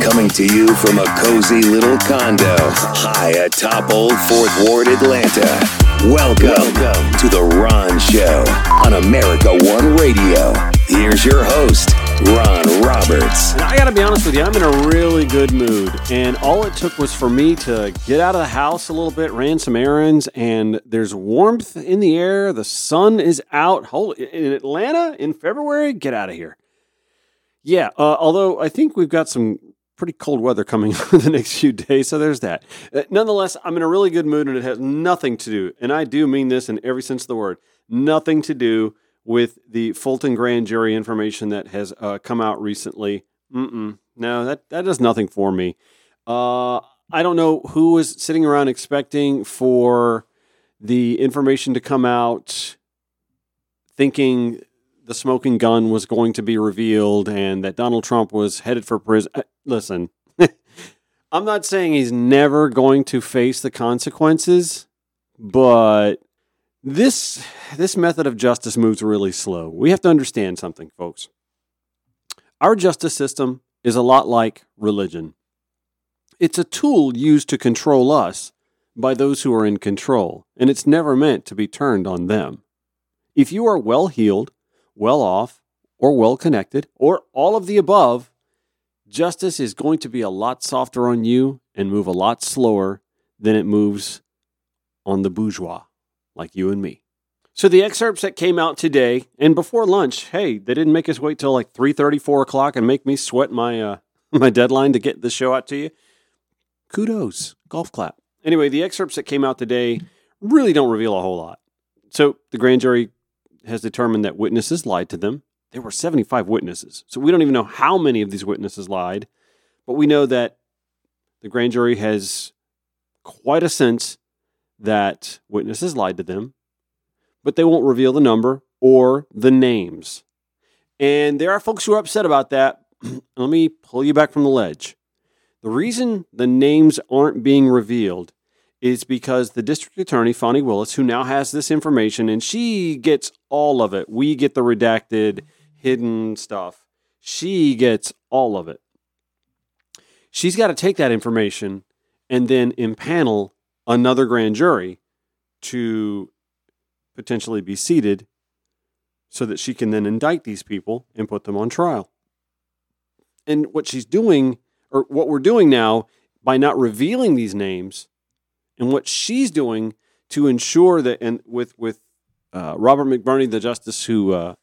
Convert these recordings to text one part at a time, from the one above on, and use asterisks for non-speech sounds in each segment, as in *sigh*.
Coming to you from a cozy little condo high atop Old Fourth Ward, Atlanta. Welcome, Welcome to The Ron Show on America One Radio. Here's your host, Ron Roberts. I got to be honest with you, I'm in a really good mood. And all it took was for me to get out of the house a little bit, ran some errands, and there's warmth in the air. The sun is out. Holy, in Atlanta in February, get out of here. Yeah, uh, although I think we've got some pretty cold weather coming *laughs* for the next few days, so there's that. Uh, nonetheless, I'm in a really good mood, and it has nothing to do, and I do mean this in every sense of the word, nothing to do with the Fulton grand jury information that has uh, come out recently. Mm-mm. No, that, that does nothing for me. Uh, I don't know who was sitting around expecting for the information to come out thinking the smoking gun was going to be revealed and that Donald Trump was headed for prison. Listen, *laughs* I'm not saying he's never going to face the consequences, but this this method of justice moves really slow. We have to understand something, folks. Our justice system is a lot like religion. It's a tool used to control us by those who are in control, and it's never meant to be turned on them. If you are well heeled, well off, or well connected, or all of the above, justice is going to be a lot softer on you and move a lot slower than it moves on the bourgeois like you and me. So the excerpts that came out today and before lunch, hey, they didn't make us wait till like 3:30, 4 o'clock and make me sweat my uh, *laughs* my deadline to get the show out to you. Kudos, golf clap. Anyway, the excerpts that came out today really don't reveal a whole lot. So the grand jury has determined that witnesses lied to them. There were 75 witnesses. So we don't even know how many of these witnesses lied, but we know that the grand jury has quite a sense that witnesses lied to them, but they won't reveal the number or the names. And there are folks who are upset about that. *clears throat* Let me pull you back from the ledge. The reason the names aren't being revealed is because the district attorney, Fani Willis, who now has this information, and she gets all of it. We get the redacted, hidden stuff. She gets all of it. She's got to take that information and then impanel another grand jury to potentially be seated so that she can then indict these people and put them on trial. And what she's doing, or what we're doing now, by not revealing these names, and what she's doing to ensure that, and with with uh, Robert McBurney, the justice who uh,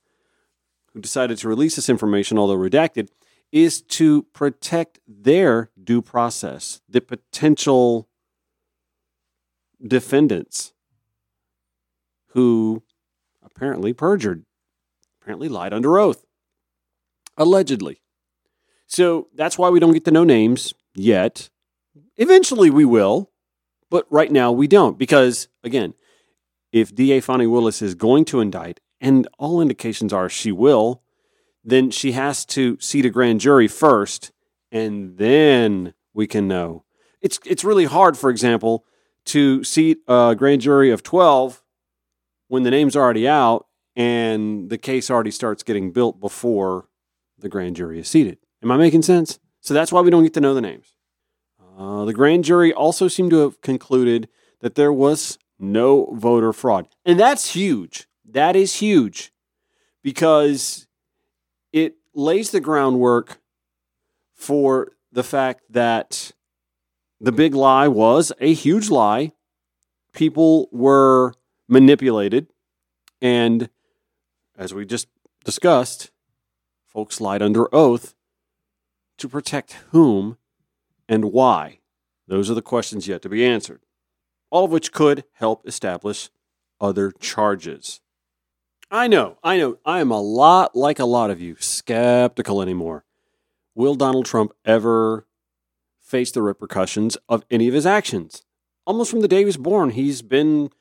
who decided to release this information, although redacted, is to protect their due process, the potential defendants who apparently perjured, apparently lied under oath, allegedly. So that's why we don't get to know names yet. Eventually we will, but right now we don't because, again, if DA Fani Willis is going to indict, and all indications are she will, then she has to seat a grand jury first, and then we can know. It's it's really hard, for example, to seat a grand jury of 12 when the name's already out and the case already starts getting built before the grand jury is seated. Am I making sense? So that's why we don't get to know the names. Uh, the grand jury also seemed to have concluded that there was no voter fraud. And that's huge. That is huge because it lays the groundwork for the fact that the big lie was a huge lie. People were manipulated. And as we just discussed, folks lied under oath to protect whom and why. Those are the questions yet to be answered, all of which could help establish other charges. I know, I know, I am a lot like a lot of you, skeptical anymore. Will Donald Trump ever face the repercussions of any of his actions. Almost from the day he was born, he's been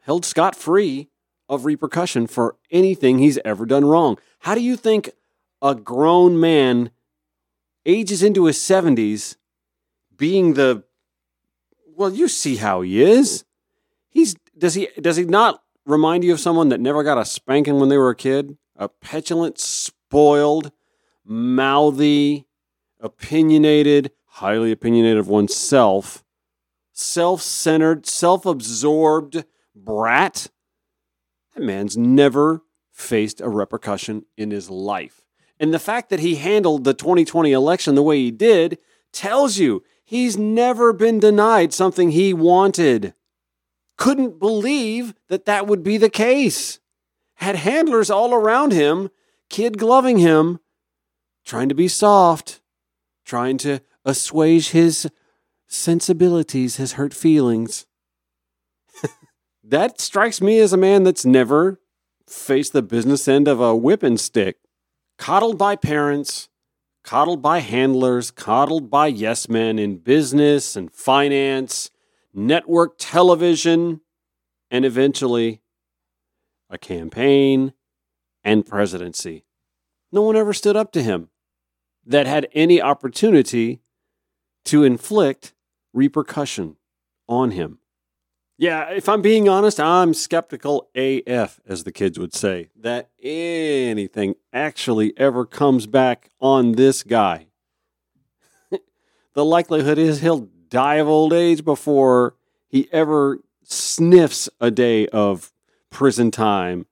held scot free of repercussion for anything he's ever done wrong. How do you think a grown man ages into his 70s being the well, you see how he is. He's does he does he not remind you of someone that never got a spanking when they were a kid? A petulant, spoiled, mouthy, opinionated, highly opinionated of oneself, self centered, self absorbed brat. That man's never faced a repercussion in his life. And the fact that he handled the 2020 election the way he did tells you he's never been denied something he wanted. Couldn't believe that that would be the case. Had handlers all around him, kid gloving him, trying to be soft, trying to assuage his sensibilities, his hurt feelings. *laughs* that strikes me as a man that's never faced the business end of a whipping stick coddled by parents, coddled by handlers, coddled by yes men in business and finance, network television, and eventually a campaign and presidency. No one ever stood up to him that had any opportunity to inflict repercussion on him. Yeah, if I'm being honest, I'm skeptical AF, as the kids would say, that anything actually ever comes back on this guy. *laughs* the likelihood is he'll die of old age before he ever sniffs a day of prison time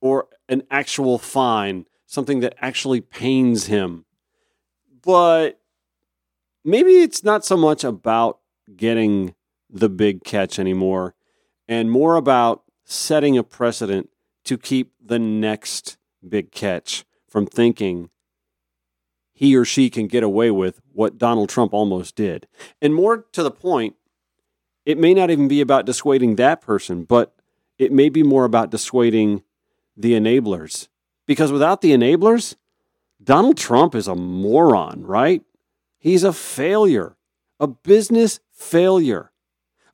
or an actual fine, something that actually pains him. But maybe it's not so much about getting the big catch anymore and more about setting a precedent to keep the next big catch from thinking he or she can get away with what Donald Trump almost did. And more to the point, it may not even be about dissuading that person, but it may be more about dissuading the enablers. Because without the enablers, Donald Trump is a moron, right? He's a failure, a business failure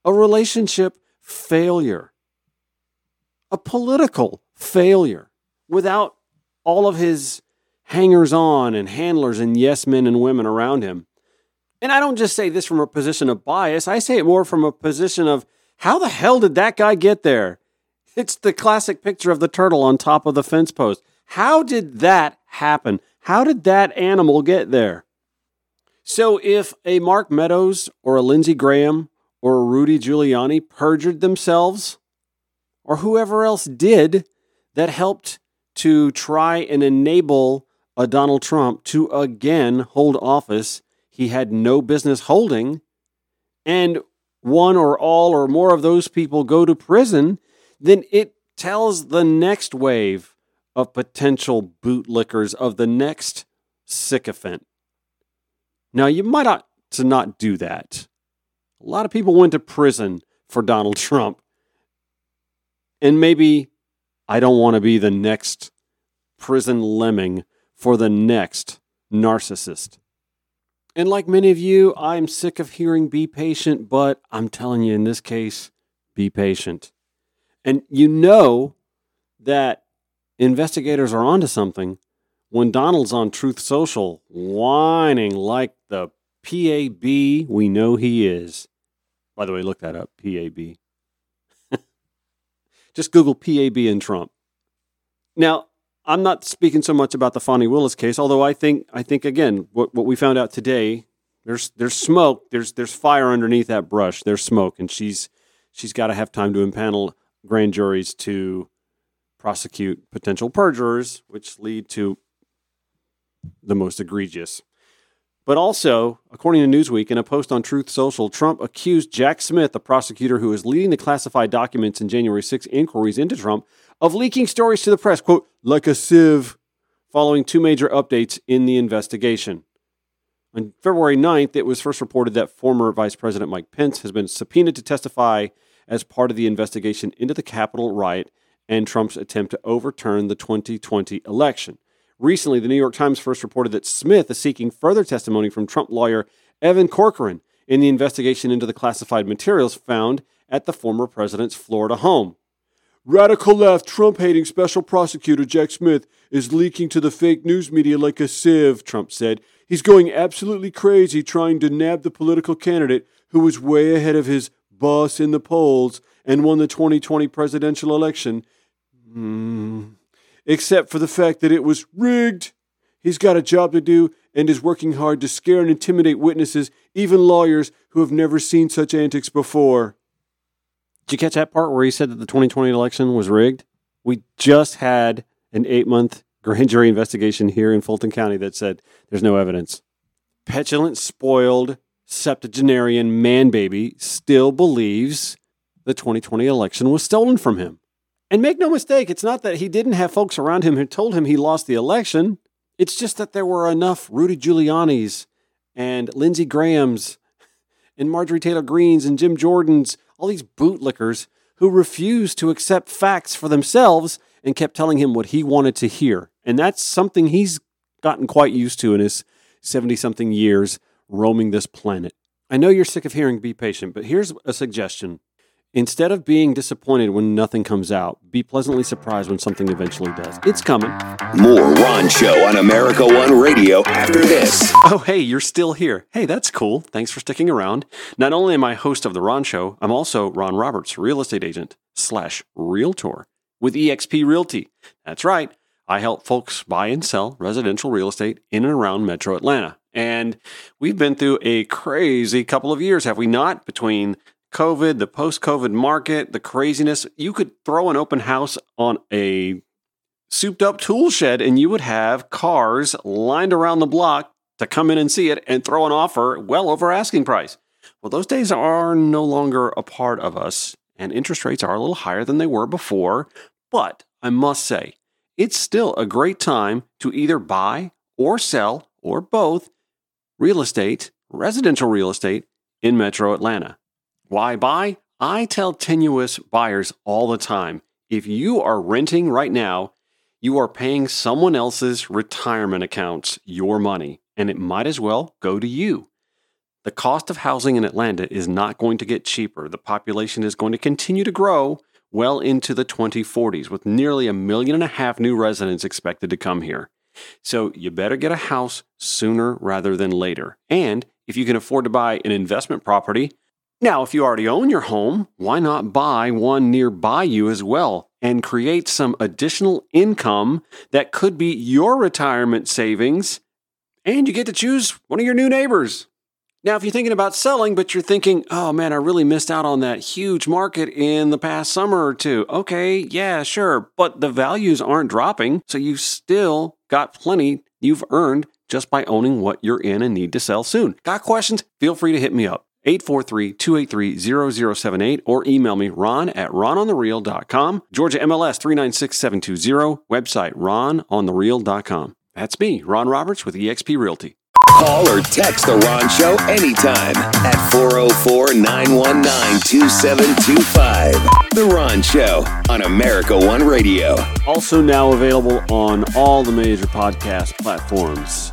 a relationship failure, a political failure without all of his hangers on and handlers and yes men and women around him. And I don't just say this from a position of bias, I say it more from a position of how the hell did that guy get there? It's the classic picture of the turtle on top of the fence post. How did that happen? How did that animal get there? So, if a Mark Meadows or a Lindsey Graham or a Rudy Giuliani perjured themselves, or whoever else did that helped to try and enable a Donald Trump to again hold office he had no business holding, and one or all or more of those people go to prison, then it tells the next wave of potential bootlickers of the next sycophant. Now, you might ought to not do that. A lot of people went to prison for Donald Trump. And maybe I don't want to be the next prison lemming for the next narcissist. And like many of you, I'm sick of hearing be patient, but I'm telling you in this case, be patient. And you know that investigators are onto something when Donald's on Truth Social whining like the PAB we know he is. By the way, look that up PAB. *laughs* Just Google PAB and Trump. Now, I'm not speaking so much about the Fani Willis case, although I think I think again what, what we found out today there's there's smoke there's there's fire underneath that brush. There's smoke and she's she's got to have time to impanel grand juries to prosecute potential perjurers, which lead to the most egregious. But also, according to Newsweek, in a post on Truth Social, Trump accused Jack Smith, the prosecutor who is leading the classified documents in January 6 inquiries into Trump, of leaking stories to the press, quote, like a sieve, following two major updates in the investigation. On February 9th, it was first reported that former Vice President Mike Pence has been subpoenaed to testify as part of the investigation into the Capitol riot and Trump's attempt to overturn the 2020 election. Recently, the New York Times first reported that Smith is seeking further testimony from Trump lawyer Evan Corcoran in the investigation into the classified materials found at the former president's Florida home. Radical left, Trump hating special prosecutor Jack Smith is leaking to the fake news media like a sieve, Trump said. He's going absolutely crazy trying to nab the political candidate who was way ahead of his boss in the polls and won the 2020 presidential election. Mm except for the fact that it was rigged. He's got a job to do, and is working hard to scare and intimidate witnesses, even lawyers who have never seen such antics before. Did you catch that part where he said that the 2020 election was rigged? We just had an eight month grand jury investigation here in Fulton County that said there's no evidence. Petulant, spoiled, septuagenarian man baby still believes the 2020 election was stolen from him. And make no mistake, it's not that he didn't have folks around him who told him he lost the election. It's just that there were enough Rudy Giuliani's and Lindsey Graham's and Marjorie Taylor Greene's and Jim Jordan's, all these bootlickers who refused to accept facts for themselves and kept telling him what he wanted to hear. And that's something he's gotten quite used to in his 70 something years roaming this planet. I know you're sick of hearing be patient, but here's a suggestion. Instead of being disappointed when nothing comes out, be pleasantly surprised when something eventually does. It's coming. More Ron Show on America One Radio after this. Oh, hey, you're still here. Hey, that's cool. Thanks for sticking around. Not only am I host of The Ron Show, I'm also Ron Roberts, real estate agent slash realtor with eXp Realty. That's right. I help folks buy and sell residential real estate in and around metro Atlanta. And we've been through a crazy couple of years, have we not? Between COVID, the post COVID market, the craziness. You could throw an open house on a souped up tool shed and you would have cars lined around the block to come in and see it and throw an offer well over asking price. Well, those days are no longer a part of us, and interest rates are a little higher than they were before. But I must say, it's still a great time to either buy or sell or both real estate, residential real estate in metro Atlanta. Why buy? I tell tenuous buyers all the time if you are renting right now, you are paying someone else's retirement accounts your money, and it might as well go to you. The cost of housing in Atlanta is not going to get cheaper. The population is going to continue to grow well into the 2040s, with nearly a million and a half new residents expected to come here. So you better get a house sooner rather than later. And if you can afford to buy an investment property, now, if you already own your home, why not buy one nearby you as well and create some additional income that could be your retirement savings? And you get to choose one of your new neighbors. Now, if you're thinking about selling, but you're thinking, oh man, I really missed out on that huge market in the past summer or two. Okay, yeah, sure. But the values aren't dropping. So you've still got plenty you've earned just by owning what you're in and need to sell soon. Got questions? Feel free to hit me up. 843-283-0078 or email me ron at rononthereal.com. Georgia MLS 396720, website rononthereal.com. That's me, Ron Roberts with eXp Realty. Call or text The Ron Show anytime at 404 919 2725. The Ron Show on America One Radio. Also now available on all the major podcast platforms.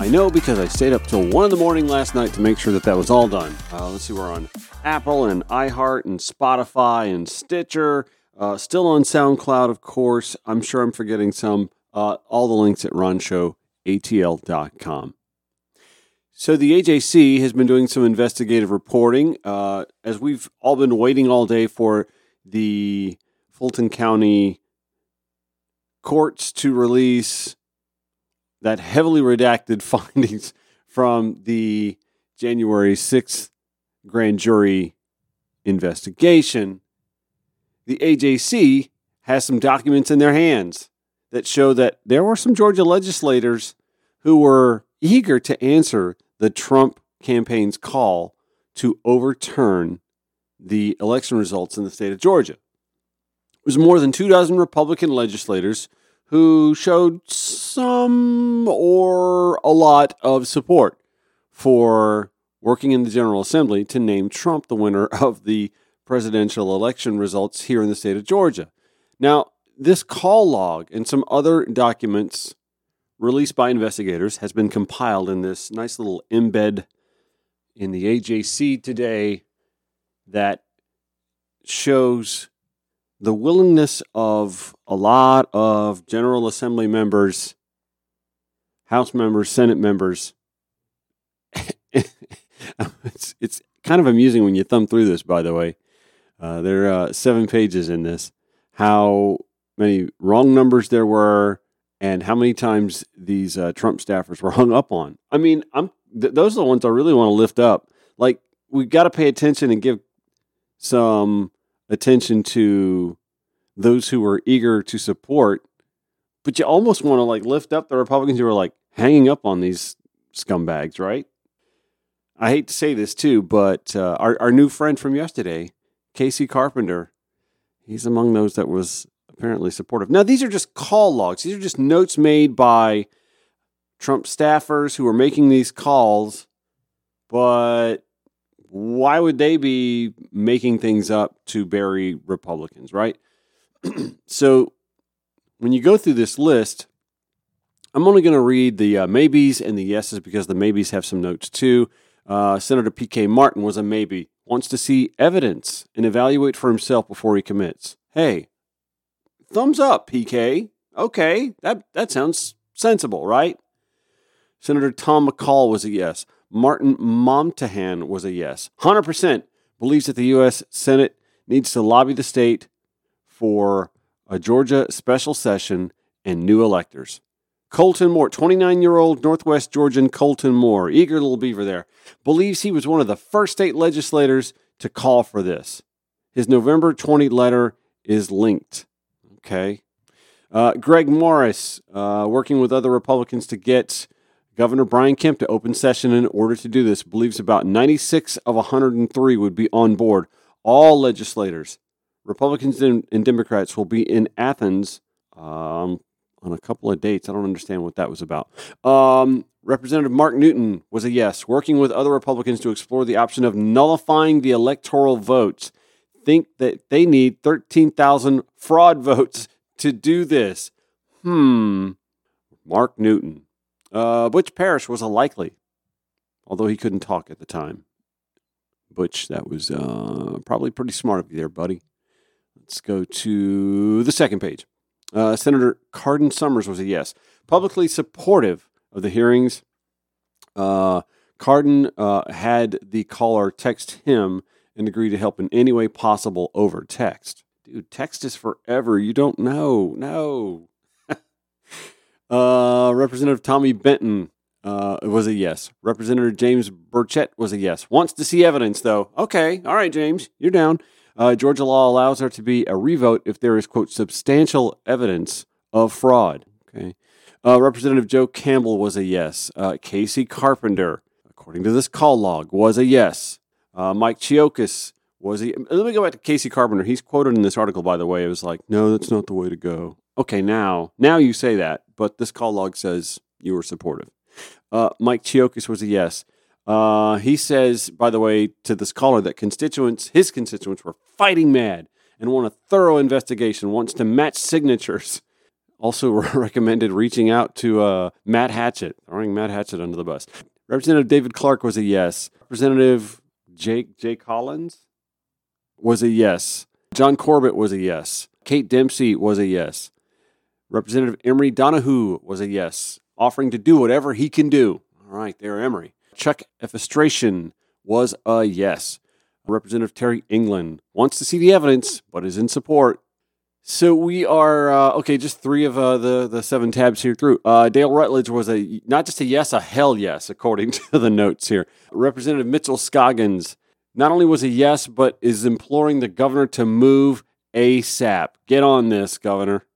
I know because I stayed up till 1 in the morning last night to make sure that that was all done. Uh, let's see, we're on Apple and iHeart and Spotify and Stitcher. Uh, still on SoundCloud, of course. I'm sure I'm forgetting some. Uh, all the links at ronshowatl.com. So the AJC has been doing some investigative reporting uh, as we've all been waiting all day for the Fulton County courts to release that heavily redacted *laughs* findings from the January 6th grand jury investigation. The AJC has some documents in their hands that show that there were some Georgia legislators who were eager to answer the Trump campaign's call to overturn the election results in the state of Georgia. It was more than two dozen Republican legislators who showed some or a lot of support for working in the General Assembly to name Trump the winner *laughs* of the presidential election results here in the state of Georgia. Now, this call log and some other documents released by investigators has been compiled in this nice little embed in the AJC today that shows the willingness of a lot of General Assembly members, House members, Senate members. *laughs* it's, it's kind of amusing when you thumb through this, by the way. Uh, there are uh, seven pages in this. How many wrong numbers there were, and how many times these uh, Trump staffers were *laughs* hung up on. I mean, I'm th- those are the ones I really want to lift up. Like we've got to pay attention and give some attention to those who are eager to support, but you almost want to like lift up the Republicans who are like hanging up on these scumbags, right? I hate to say this too, but uh, our our new friend from yesterday, Kasey Carpenter, he's among those that was apparently supportive. Now these are just call logs; these are just notes made by Trump staffers who are making these calls, but why would they be making things up to bury Republicans, right? *clears throat* so when you go through this list, I'm only going to read the uh, maybes and the yeses because the maybes have some notes too. Uh, Senator P.K. Martin was a maybe, wants to see evidence and evaluate for himself before he commits. Hey, thumbs up, PK. Okay, that, that sounds sensible, right? Senator Tom McCall was a yes. Martin Momtahan was a yes. 100% believes that the U.S. Senate needs to lobby the state for a Georgia special session and new electors. Colton Moore, 29 year old Northwest Georgian Colton Moore, eager little beaver there, believes he was one of the first state legislators to call for this. His November 20 letter is linked. Okay. Uh, Greg Morris, uh, working with other Republicans to get Governor Brian Kemp to open session in order to do this, believes about 96 of 103 would be on board. All legislators, Republicans and, Democrats, will be in Athens um, on a couple of dates. I don't understand what that was about. Um, Representative Mark Newton was a yes, working with other Republicans to explore the option of nullifying the electoral votes. Think that they need 13,000 fraud *laughs* votes to do this. Hmm. Mark Newton. Uh, Butch Parrish was a likely, although he couldn't talk at the time. Butch, that was uh, probably pretty smart of you there, buddy. Let's go to the second page. Uh, Senator Carden Summers was a yes. Publicly supportive of the hearings. Uh, Cardin uh, had the caller text him and agree to help in any way possible over text. Dude, text is forever. You don't know. No. Uh, Representative Tommy Benton uh, was a yes. Representative James Burchett was a yes. Wants to see evidence, though. Okay. All right, James. You're down. Uh, Georgia law allows there to be a revote if there is, quote, substantial evidence of fraud. Okay. Uh, Representative Joe Campbell was a yes. Uh, Kasey Carpenter, according to this call log, was a yes. Uh, Mike Cheokas was he? Let me go back to Kasey Carpenter. He's quoted in this article, by the way. It was like, no, that's not the way to go. Okay, now, now you say that, but this call log says you were supportive. Uh, Mike Cheokas was a yes. Uh, he says, by the way, to this caller that constituents, his constituents, were fighting mad and want a thorough investigation. Wants to match signatures. *laughs* Also *laughs* recommended reaching out to uh, Matt Hatchett, throwing Matt Hatchett under the bus. Representative David Clark was a yes. Representative Jake Jay Collins was a yes. John Corbett was a yes. Kate Dempsey was a yes. Representative Emory Dunahoo was a yes, offering to do whatever he can do. All right, there, Emory. Chuck Efstration was a yes. Representative Terry England wants to see the evidence, but is in support. So we are uh, okay. Just three of uh, the the seven tabs here through. Uh, Dale Rutledge was a not just a yes, a hell yes, according *laughs* to the notes here. Representative Mitchell Scoggins not only was a yes, but is imploring the governor to move ASAP. Get on this, governor.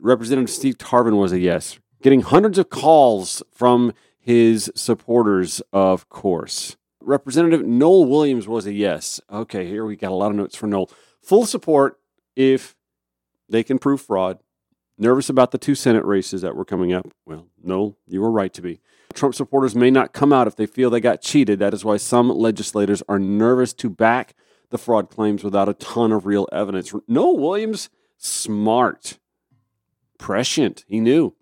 Representative Steve Tarvin was a yes, getting hundreds of calls from his supporters, of course. Representative Noel Williams was a yes. Okay, here we got a lot of notes for Noel. Full support if they can prove fraud. Nervous about the two Senate races that were coming up. Well, no, you were right to be. Trump supporters may not come out if they feel they got cheated. That is why some legislators are nervous to back the fraud claims without a ton of real evidence. Noel Williams, smart, prescient. He knew.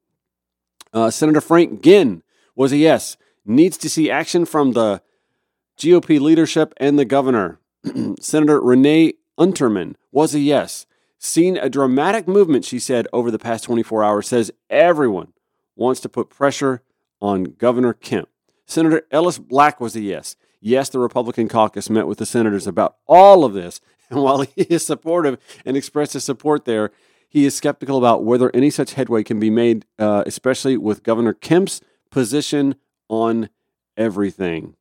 Uh, Senator Frank Ginn was a yes. Needs to see action from the GOP leadership and the governor. *clears throat* Senator Renee Unterman was a yes. Seen a dramatic movement, she said, over the past 24 hours. Says everyone wants to put pressure on Governor Kemp. Senator Ellis Black was a yes. Yes, the Republican caucus met with the senators about all of this. *laughs* And while he is supportive and expresses support there, He is skeptical about whether any such headway can be made, uh, especially with Governor Kemp's position on everything.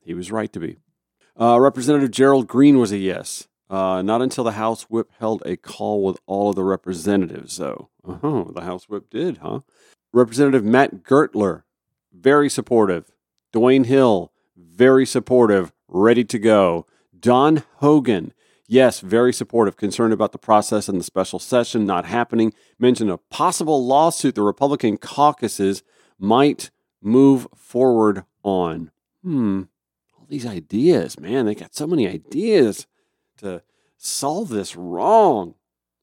He was right to be. Uh, Representative Gerald Greene was a yes. Uh, not until the House Whip held a call with all of the representatives, though. Oh, the House Whip did, huh? Representative Matt Gurtler, very supportive. Dewayne Hill, very supportive, ready to go. Don Hogan, yes, very supportive, concerned about the process and the special session not happening. Mentioned a possible lawsuit the Republican caucuses might move forward on. Hmm, all these ideas, man, they got so many ideas to solve this wrong.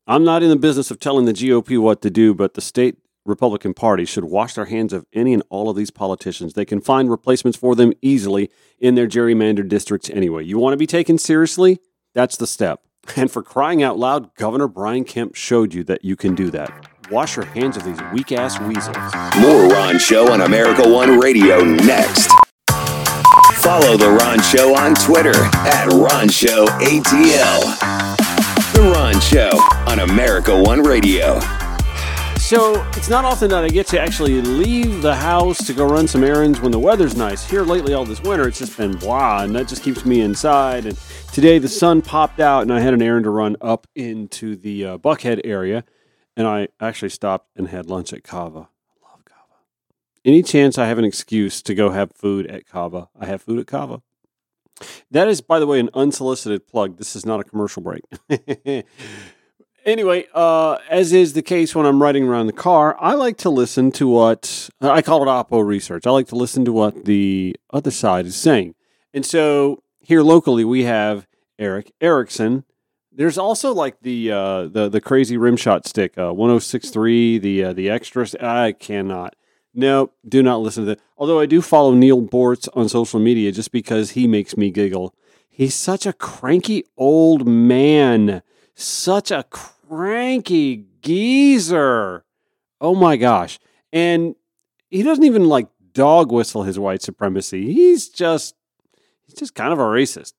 I'm not in the business of telling the GOP what to do, but the state Republican Party should wash their hands of any and all of these politicians. They can find replacements for them easily in their gerrymandered districts anyway. You want to be taken seriously? That's the step. And for crying out loud, Governor Brian Kemp showed you that you can do that. Wash your hands of these weak ass weasels. More Ron Show on America One Radio next. Follow The Ron Show on Twitter at Ron Show ATL. The Ron Show on America One Radio. So it's not often that I get to actually leave the house to go run some errands when the weather's nice. Here lately, all this winter, it's just been blah, and that just keeps me inside. And today, the sun popped out, and I had an errand to run up into the uh, Buckhead area, and I actually stopped and had lunch at Cava. I love Cava. Any chance I have an excuse to go have food at Cava, I have food at Cava. That is, by the way, an unsolicited plug. This is not a commercial break. *laughs* anyway, uh, as is the case when I'm riding around the car, I like to listen to what I call it Oppo research. I like to listen to what the other side is saying. And so here locally, we have Erick Erickson. There's also like the uh, the the crazy rim shot stick, uh, 1063, the uh, the extras. I cannot. No, do not listen to that. Although I do follow Neal Boortz on social media just because he makes me giggle. He's such a cranky old man. Such a cranky geezer. Oh my gosh. And he doesn't even like dog whistle his white supremacy. He's just he's just kind of a racist.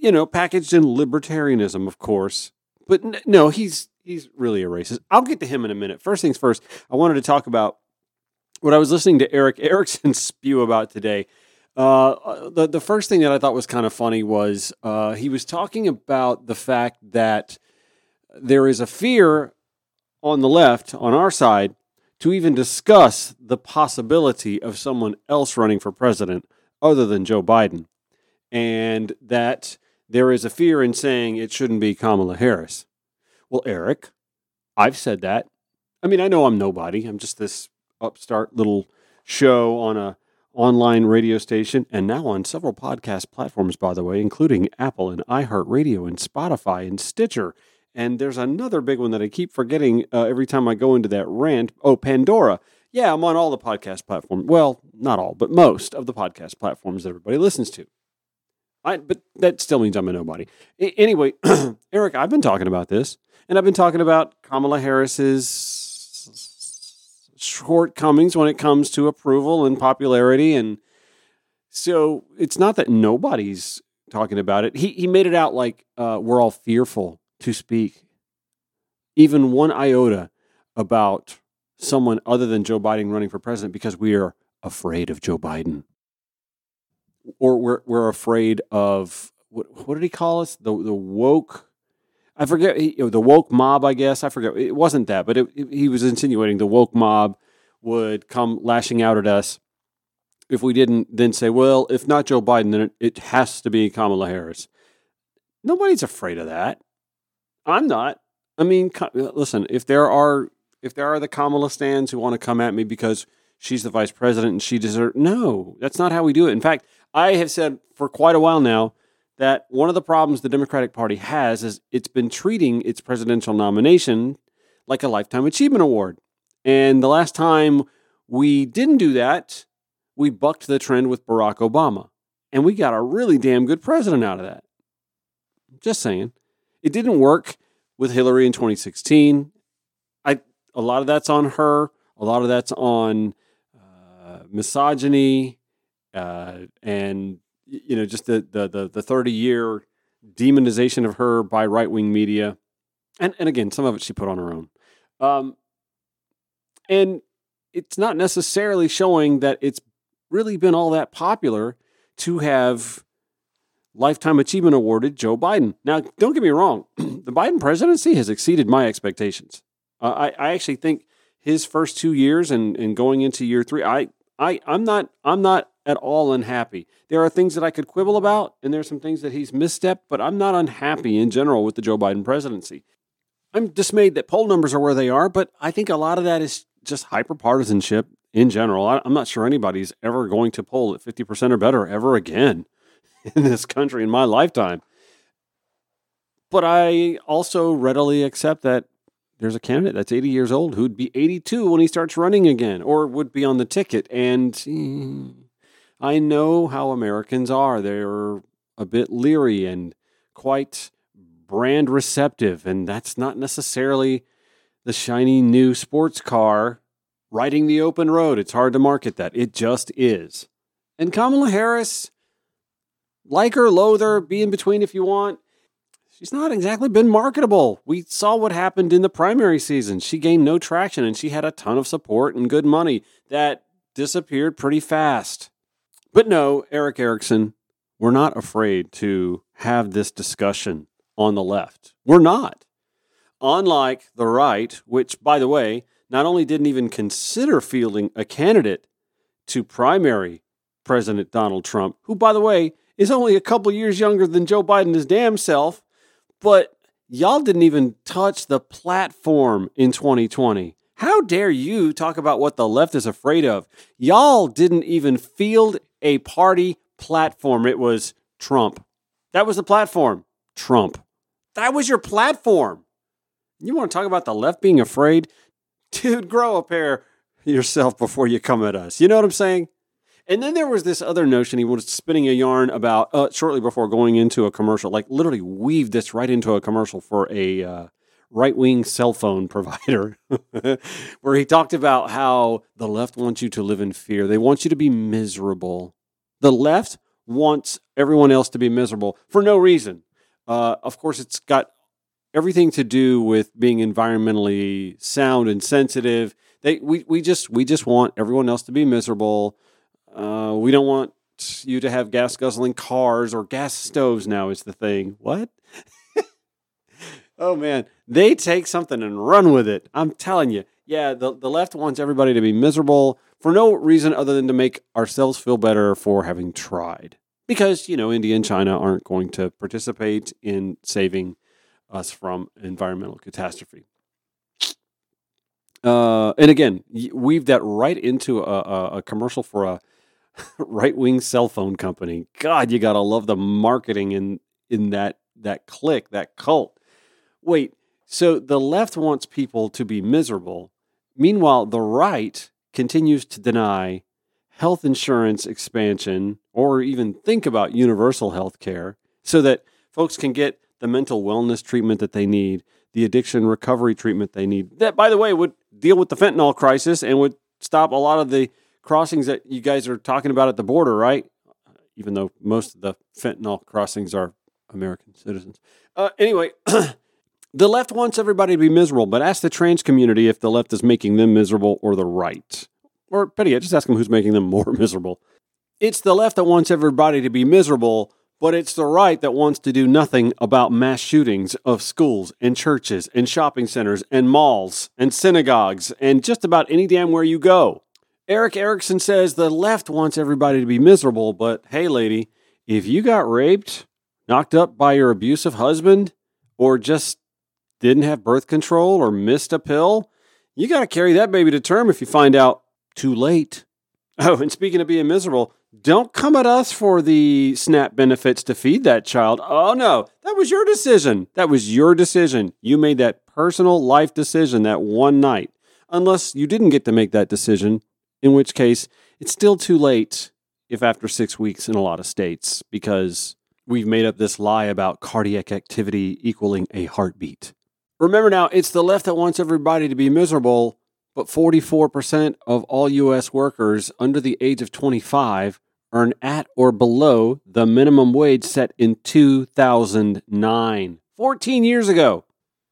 You know, packaged in libertarianism, of course. But n- no, he's he's really a racist. I'll get to him in a minute. First things first, I wanted to talk about what I was listening to Erick *laughs* Erickson spew about today. Uh, the the first thing that I thought was kind of funny was uh, he was talking about the fact that there is a fear on the left, on our side, to even discuss the possibility of someone else running for president other than Joe Biden, and that there is a fear in saying it shouldn't be Kamala Harris. Well, Eric, I've said that. I mean, I know I'm nobody. I'm just this upstart little show on a online radio station and now on several podcast platforms by the way including apple and iheartradio and spotify and stitcher and there's another big one that i keep forgetting uh, every time i go into that rant oh pandora yeah i'm on all the podcast platforms well not all but most of the podcast platforms that everybody listens to I, but that still means i'm a nobody I, anyway *clears throat* Eric, i've been talking about this and i've been talking about kamala harris's shortcomings when it comes to approval and popularity. And so it's not that nobody's talking about it. He, he made it out like uh, we're all fearful to speak, even one iota about someone other than Joe Biden running for president because we are afraid of Joe Biden. Or we're, we're afraid of, what, what did he call us? The, the woke I forget you know, the woke mob. I guess I forget. It wasn't that, but it, it, he was insinuating the woke mob would come lashing out at us if we didn't then say, well, if not Joe Biden, then it, it has to be Kamala Harris. Nobody's afraid of that. I'm not. I mean, uh, listen, if there are if there are the Kamala stands who want to come at me because she's the vice president and she deserves no, that's not how we do it. In fact, I have said for quite a while now that one of the problems the Democratic Party has is it's been treating its presidential nomination like a lifetime achievement award. And the last time we didn't do that, we bucked the trend with Barack Obama. And we got a really damn good president out of that. Just saying. It didn't work with Hillary in 2016. I a lot of that's on her. A lot of that's on uh, misogyny uh, and you know, just the the the, the thirty year demonization of her by right wing media. And, and again, some of it she put on her own. Um, and it's not necessarily showing that it's really been all that popular to have Lifetime Achievement awarded Joe Biden. Now, don't get me wrong, *clears throat* the Biden presidency has exceeded my expectations. Uh, I, I actually think his first two years and, and going into year three, I, I, I'm not, I'm not at all unhappy. There are things that I could quibble about, and there are some things that he's misstepped, but I'm not unhappy in general with the Joe Biden presidency. I'm dismayed that poll numbers are where they are, but I think a lot of that is just hyperpartisanship in general. I, I'm not sure anybody's ever going to poll at 50% or better ever again *laughs* in this country in my lifetime. But I also readily accept that there's a candidate that's 80 years old who'd be 82 when he starts running again or would be on the ticket. And I know how Americans are. They're a bit leery and quite brand receptive. And that's not necessarily the shiny new sports car riding the open road. It's hard to market that. It just is. And Kamala Harris, like her, loathe her, be in between if you want. She's not exactly been marketable. We saw what happened in the primary season. She gained no traction and she had a ton of support and good money that disappeared pretty fast. But no, Erick Erickson, we're not afraid to have this discussion on the left. We're not. Unlike the right, which, by the way, not only didn't even consider fielding a candidate to primary President Donald Trump, who, by the way, is only a couple years younger than Joe Biden his damn self, but y'all didn't even touch the platform in 2020. How dare you talk about what the left is afraid of? Y'all didn't even field a party platform. It was Trump. That was the platform. Trump. That was your platform. You want to talk about the left being afraid? Dude, grow a pair yourself before you come at us. You know what I'm saying? And then there was this other notion he was spinning a yarn about uh, shortly before going into a commercial, like literally weaved this right into a commercial for a uh, right wing cell phone provider, *laughs* where he talked about how the left wants you to live in fear. They want you to be miserable. The left wants everyone else to be miserable for no reason. Uh, of course, it's got everything to do with being environmentally sound and sensitive. They, we, we just we just want everyone else to be miserable uh, we don't want you to have gas guzzling cars or gas stoves now is the thing. What? *laughs* oh man, they take something and run with it. I'm telling you. Yeah, the, the left wants everybody to be miserable for no reason other than to make ourselves feel better for having tried. Because, you know, India and China aren't going to participate in saving us from environmental catastrophe. Uh, and again, weave that right into a, a, a commercial for a *laughs* right wing cell phone company. God, you gotta love the marketing in in that that clique, that cult. Wait, so the left wants people to be miserable. Meanwhile, the right continues to deny health insurance expansion or even think about universal health care so that folks can get the mental wellness treatment that they need, the addiction recovery treatment they need. That, by the way, would deal with the fentanyl crisis and would stop a lot of the crossings that you guys are talking about at the border, right? Even though most of the fentanyl crossings are American citizens. Uh, anyway, *clears throat* the left wants everybody to be miserable, but ask the trans community if the left is making them miserable or the right. Or better yet, just ask them who's making them *laughs* more miserable. It's the left that wants everybody to be miserable, but it's the right that wants to do nothing about mass shootings of schools and churches and shopping centers and malls and synagogues and just about any damn where you go. Erick Erickson says the left wants everybody to be miserable, but hey, lady, if you got raped, knocked up by your abusive husband, or just didn't have birth control or missed a pill, you got to carry that baby to term if you find out too late. *laughs* Oh, and speaking of being miserable, don't come at us for the SNAP benefits to feed that child. Oh, no, that was your decision. That was your decision. You made that personal life decision that one night. Unless you didn't get to make that decision in which case it's still too late if after six weeks in a lot of states because we've made up this lie about cardiac activity equaling a heartbeat. Remember now, it's the left that wants everybody to be miserable, but 44% of all U.S. workers under the age of 25 earn at or below the minimum wage set in 2009, 14 years ago.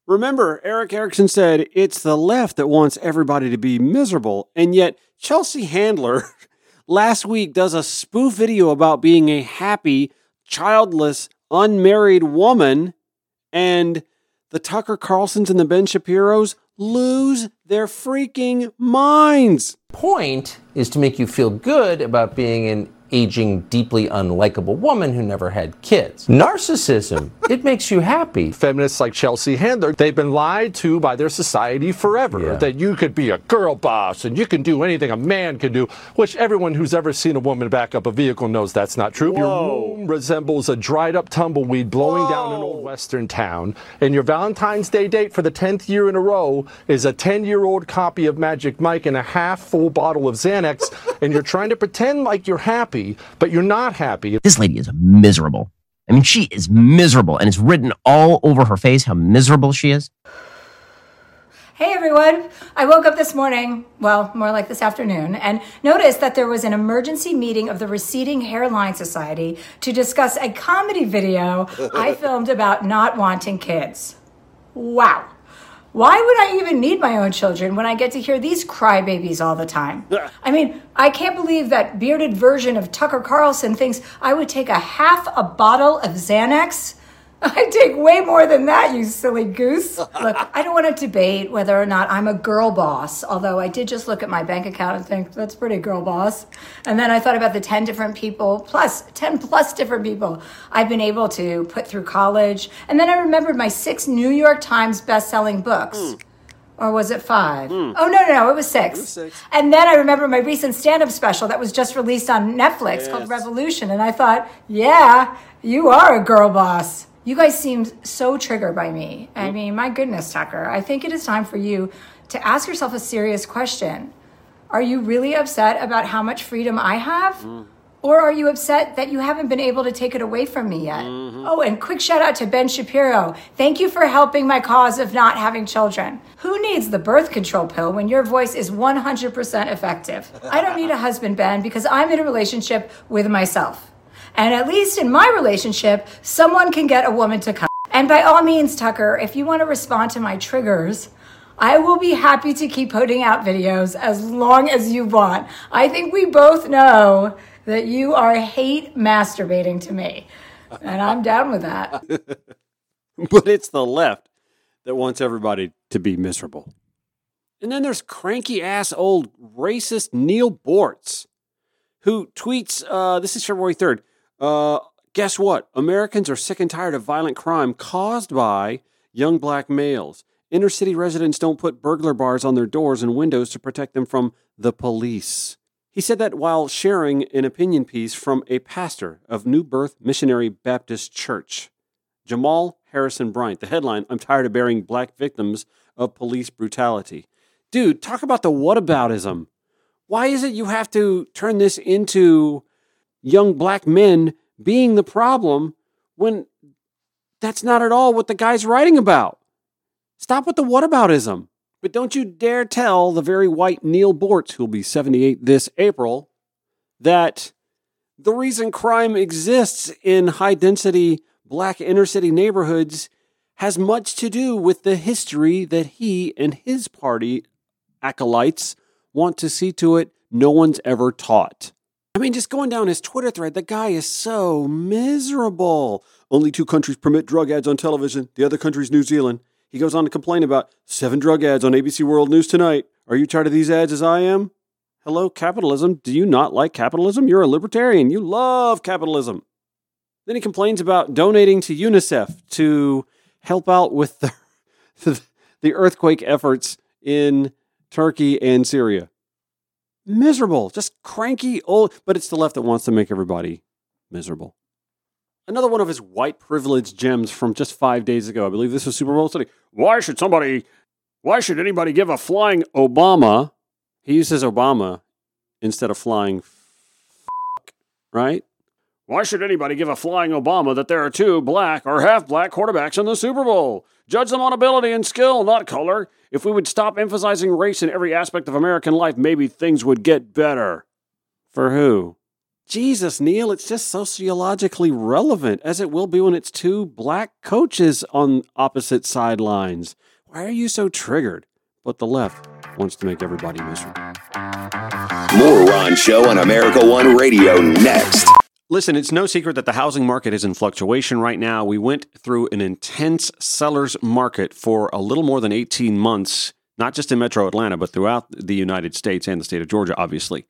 Remember, Erick Erickson said it's the left that wants everybody to be miserable, and yet Chelsea Handler *laughs* last week does a spoof video about being a happy, childless, unmarried woman, and the Tucker Carlsons and the Ben Shapiros lose their freaking minds. Point is to make you feel good about being an aging, deeply unlikable woman who never had kids. Narcissism, *laughs* it makes you happy. Feminists like Chelsea Handler, they've been lied to by their society forever. Yeah. That you could be a girl boss and you can do anything a man can do, which everyone who's ever seen a woman back up a vehicle knows that's not true. Your womb resembles a dried up tumbleweed blowing down an old western town, and your Valentine's Day date for the 10th year in a row is a 10 year old copy of Magic Mike and a half full bottle of Xanax, *laughs* and you're trying to pretend like you're happy, but you're not happy. This lady is miserable. I mean, she is miserable, and it's written all over her face how miserable she is. Hey everyone! I woke up this morning, well, more like this afternoon, and noticed that there was an emergency meeting of the Receding Hairline Society to discuss a comedy video I *laughs* filmed about not wanting kids. Wow. Why would I even need my own children when I get to hear these crybabies all the time? I mean, I can't believe that bearded version of Tucker Carlson thinks I would take a half a bottle of Xanax. I take way more than that, you silly goose. Look, I don't want to debate whether or not I'm a girl boss, although I did just look at my bank account and think that's pretty girl boss. And then I thought about the 10 different people, plus 10 plus different people I've been able to put through college. And then I remembered my six New York Times best-selling books. Hmm. Or was it five? Hmm. Oh no, no, no, it was six. six. And then I remember my recent stand-up special that was just released on Netflix called Revolution, and I thought, yeah, you are a girl boss. You guys seem so triggered by me. I mean, my goodness, Tucker. I think it is time for you to ask yourself a serious question. Are you really upset about how much freedom I have? Mm. Or are you upset that you haven't been able to take it away from me yet? Mm-hmm. Oh, and quick shout out to Ben Shapiro. Thank you for helping my cause of not having children. Who needs the birth control pill when your voice is 100% effective? I don't need a husband, Ben, because I'm in a relationship with myself. And at least in my relationship, someone can get a woman to come. And by all means, Tucker, if you want to respond to my triggers, I will be happy to keep putting out videos as long as you want. I think we both know that you are hate masturbating to me. And I'm down with that. *laughs* but it's the left that wants everybody to be miserable. And then there's cranky ass old racist Neal Boortz, who tweets uh, this is February 3rd. Uh, guess what? Americans are sick and tired of violent crime caused by young black males. Inner city residents don't put burglar bars on their doors and windows to protect them from the police. He said that while sharing an opinion piece from a pastor of New Birth Missionary Baptist Church. Jamal Harrison Bryant. The headline I'm tired of burying black victims of police brutality. Dude, talk about the whataboutism. Why is it you have to turn this into young black men being the problem when that's not at all what the guy's writing about? Stop with the whataboutism. But don't you dare tell the very white Neal Boortz, who'll be 78 this April, that the reason crime exists in high density black inner city neighborhoods has much to do with the history that he and his party acolytes want to see to it no one's ever taught. I mean, just going down his Twitter thread, the guy is so miserable. Only two countries permit drug ads on television, the other country's New Zealand. He goes on to complain about seven drug ads on ABC World News tonight. Are you tired of these ads as I am? Hello, capitalism. Do you not like capitalism? You're a libertarian. You love capitalism. Then he complains about donating to UNICEF to help out with the, *laughs* the earthquake efforts in Turkey and Syria. Miserable, just cranky old, but it's the left that wants to make everybody miserable. Another one of his white privilege gems from just five days ago. I believe this was Super Bowl Sunday. Why should somebody, why should anybody give a flying Obama? He uses Obama instead of flying, f- right? Why should anybody give a flying Obama that there are two black or half black quarterbacks in the Super Bowl? Judge them on ability and skill, not color. If we would stop emphasizing race in every aspect of American life, maybe things would get better. For who? Jesus, Neal, it's just sociologically relevant, as it will be when it's two black coaches on opposite sidelines. Why are you so triggered? But the left wants to make everybody miserable. More Ron Show on America One Radio next. Listen, it's no secret that the housing market is in fluctuation right now. We went through an intense seller's market for a little more than 18 months, not just in metro Atlanta, but throughout the United States and the state of Georgia, obviously.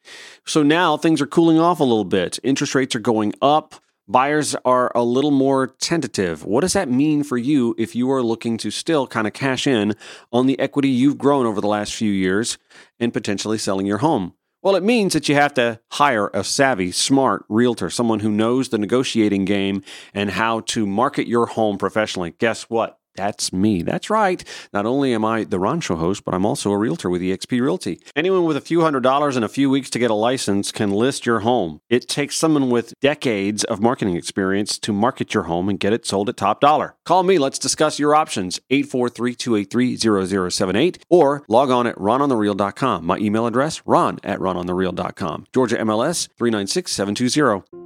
So now things are cooling off a little bit. Interest rates are going up. Buyers are a little more tentative. What does that mean for you if you are looking to still kind of cash in on the equity you've grown over the last few years and potentially selling your home? Well, it means that you have to hire a savvy, smart realtor, someone who knows the negotiating game and how to market your home professionally. Guess what? That's me. That's right. Not only am I the Ron Show host, but I'm also a realtor with eXp Realty. Anyone with a few hundred dollars and a few weeks to get a license can list your home. It takes someone with decades of marketing experience to market your home and get it sold at top dollar. Call me. Let's discuss your options. 843-283-0078 or log on at rononthereal.com. My email address, ron at rononthereal.com. Georgia MLS 396720.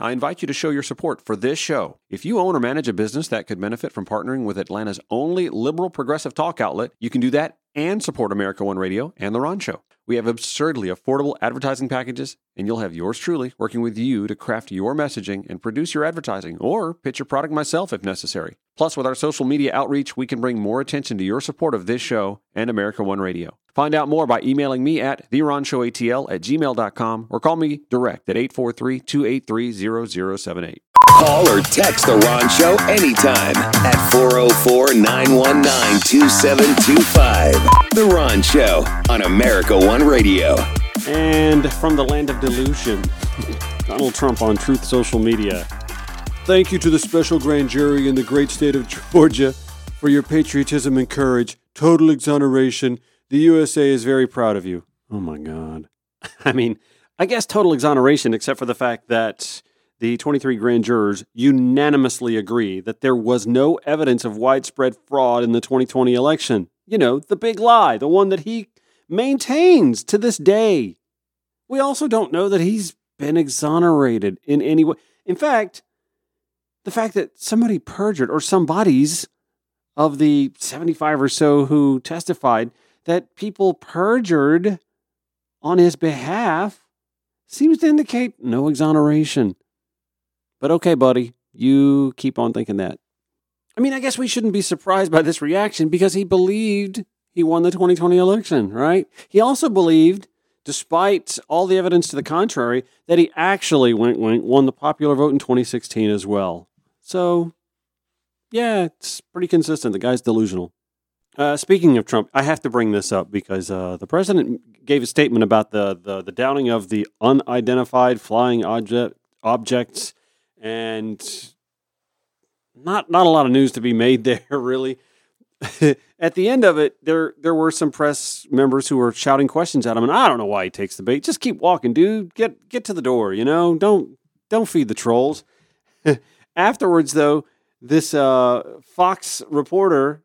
I invite you to show your support for this show. If you own or manage a business that could benefit from partnering with Atlanta's only liberal progressive talk outlet, you can do that and support America One Radio and The Ron Show. We have absurdly affordable advertising packages, and you'll have yours truly working with you to craft your messaging and produce your advertising or pitch your product myself if necessary. Plus, with our social media outreach, we can bring more attention to your support of this show and America One Radio. Find out more by emailing me at theronshowatl at gmail.com or call me direct at 843 283 0078. Call or text The Ron Show anytime at 404 919 2725. The Ron Show on America One Radio. And from the land of delusion, Donald Trump on Truth Social Media. Thank you to the special grand jury in the great state of Georgia for your patriotism and courage. Total exoneration. The USA is very proud of you. Oh my God. *laughs* I mean, I guess total exoneration, except for the fact that the 23 grand jurors unanimously agree that there was no evidence of widespread fraud in the 2020 election. You know, the big lie, the one that he maintains to this day. We also don't know that he's been exonerated in any way. In fact, the fact that somebody perjured or somebody's of the 75 or so who testified that people perjured on his behalf seems to indicate no exoneration. But okay, buddy, you keep on thinking that. I mean, I guess we shouldn't be surprised by this reaction because he believed he won the 2020 election, right? He also believed, despite all the evidence to the contrary, that he actually went, went won the popular vote in 2016 as well. So, yeah, it's pretty consistent. The guy's delusional. Uh, speaking of Trump, I have to bring this up because uh, the president gave a statement about the, the, the downing of the unidentified flying object, objects and not not a lot of news to be made *laughs* there really. At the end of it there there were some press members who were shouting questions at him and i don't know why he takes the bait. Just keep walking dude. Get get to the door you know? Don't don't feed the trolls *laughs* afterwards though this uh, fox reporter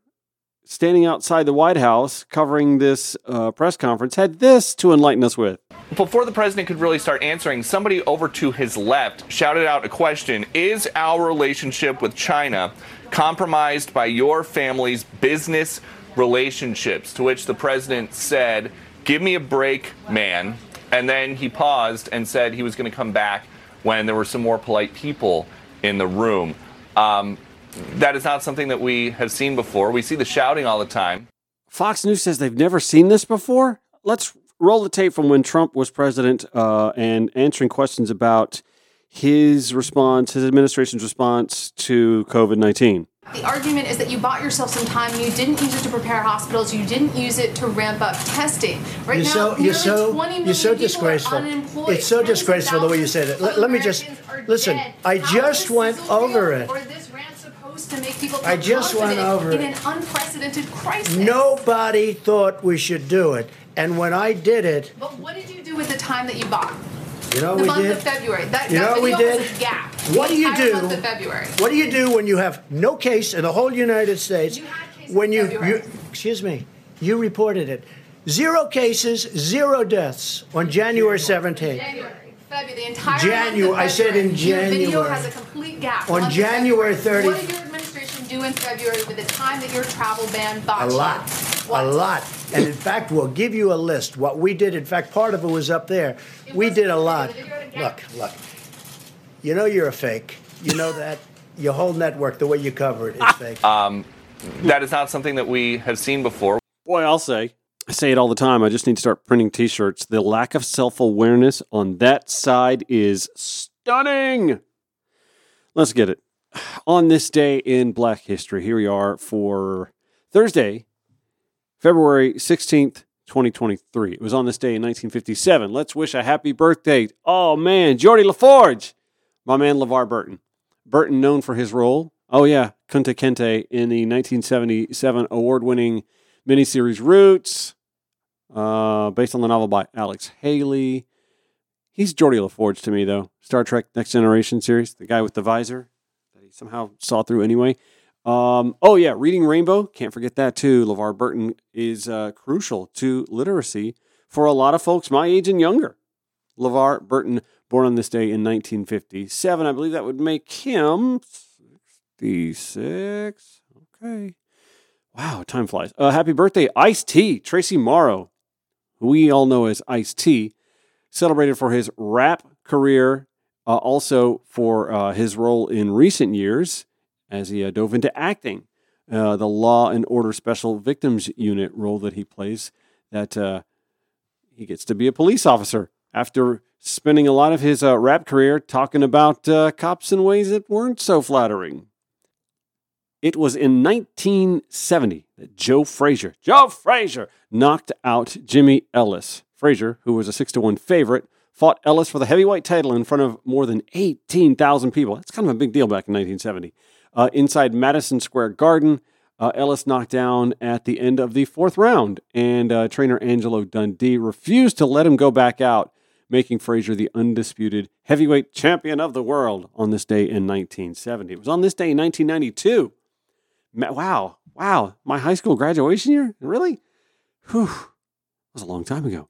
standing outside the white house covering this uh, press conference had this to enlighten us with before the president could really start answering, somebody over to his left shouted out a question Is our relationship with China compromised by your family's business relationships? To which the president said, Give me a break, man. And then he paused and said he was going to come back when there were some more polite people in the room. Um, that is not something that we have seen before. We see the shouting all the time. Fox News says they've never seen this before. Let's roll the tape from when Trump was president uh, and answering questions about his response, his administration's response to COVID 19. The argument is that you bought yourself some time and you didn't use it to prepare hospitals. You didn't use it to ramp up testing. Right you're now, so, nearly you're so, 20 million you're so people disgraceful. Are unemployed. It's so disgraceful the way you said it. Let, let me just listen. I just went over it. Or this rant supposed to make I just went over in it. an unprecedented crisis. Nobody thought we should do it, and when I did it, But what did you do with the time that you bought? You know the what month did. of February. That, You that know what we did? was a gap. What The do you entire do? Month of February. What do you do when you have no case in the whole United States? You when you, you, excuse me, you reported it. Zero cases, zero deaths on January 17th. January, February, the entire January- month of I said in February. Your video January. has a complete gap. On January 30th. What did your administration do in February with the time that your travel ban A bought you? lot. A lot. And in fact, we'll give you a list. What we did, in fact, part of it was up there. We did a lot. Look, look. You know you're a fake. You know that. Your whole network, the way you cover it, is fake. Um, that is not something that we have seen before. Boy, I'll say. I say it all the time. I just need to start printing t shirts. The lack of self awareness on that side is stunning. Let's get it. *sighs* On this day in Black History, here we are for Thursday, February 16th, 2023. It was on this day in 1957. Let's wish a happy birthday. Oh, man, Geordi La Forge, my man LeVar Burton. Burton, known for his role, oh, yeah, Kunta Kinte in the 1977 award winning miniseries Roots, uh, based on the novel by Alex Haley. He's Geordi La Forge to me, though. Star Trek Next Generation series, the guy with the visor that he somehow saw through anyway. Um, oh, yeah, Reading Rainbow. Can't forget that, too. LeVar Burton is uh, crucial to literacy for a lot of folks my age and younger. LeVar Burton, born on this day in 1957. I believe that would make him 66. Okay. Wow, time flies. Uh, happy birthday, Ice T, Tracy Morrow, who we all know as Ice T, celebrated for his rap career, uh, also for uh, his role in recent years as he uh, dove into acting. Uh, the Law and Order Special Victims Unit role that he plays, that uh, he gets to be a police officer after spending a lot of his uh, rap career talking about uh, cops in ways that weren't so flattering. It was in 1970 that Joe Frazier, Joe Frazier, knocked out Jimmy Ellis. Frazier, who was a 6 to 1 favorite, fought Ellis for the heavyweight title in front of more than 18,000 people. That's kind of a big deal back in 1970. Uh, inside Madison Square Garden, uh, Ellis knocked down at the end of the fourth round, and uh, trainer Angelo Dundee refused to let him go back out, making Frazier the undisputed heavyweight champion of the world on this day in 1970. It was on this day in 1992 Ma- Wow. Wow. My high school graduation year? Really? Whew. That was a long time ago.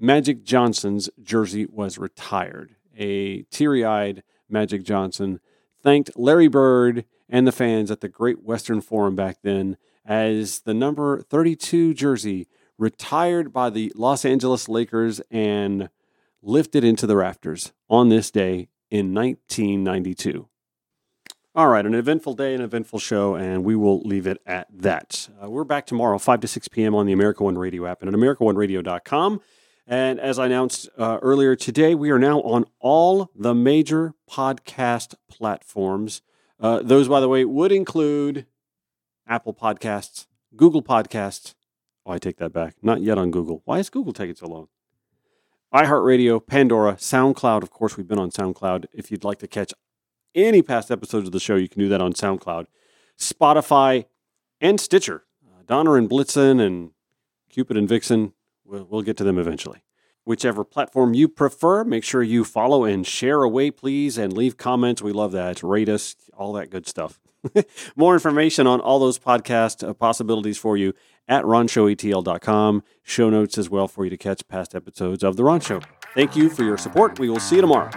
Magic Johnson's jersey was retired. A teary eyed Magic Johnson thanked Larry Bird and the fans at the Great Western Forum back then as the number 32 jersey retired by the Los Angeles Lakers and lifted into the rafters on this day in 1992. All right, an eventful day, an eventful show, and we will leave it at that. Uh, we're back tomorrow, 5 to 6 p.m. on the America One Radio app and at AmericaOneRadio.com. And as I announced uh, earlier today, we are now on all the major podcast platforms. Uh, those, by the way, would include Apple Podcasts, Google Podcasts. Oh, I take that back. Not yet on Google. Why is Google taking so long? iHeartRadio, Pandora, SoundCloud. Of course, we've been on SoundCloud. If you'd like to catch any past episodes of the show, you can do that on SoundCloud, Spotify, and Stitcher. Uh, Donner and Blitzen and Cupid and Vixen, we'll, we'll get to them eventually. Whichever platform you prefer, make sure you follow and share away, please, and leave comments. We love that. Rate us, all that good stuff. *laughs* More information on all those podcast uh, possibilities for you at ronshowatl.com. Show notes as well for you to catch past episodes of The Ron Show. Thank you for your support. We will see you tomorrow.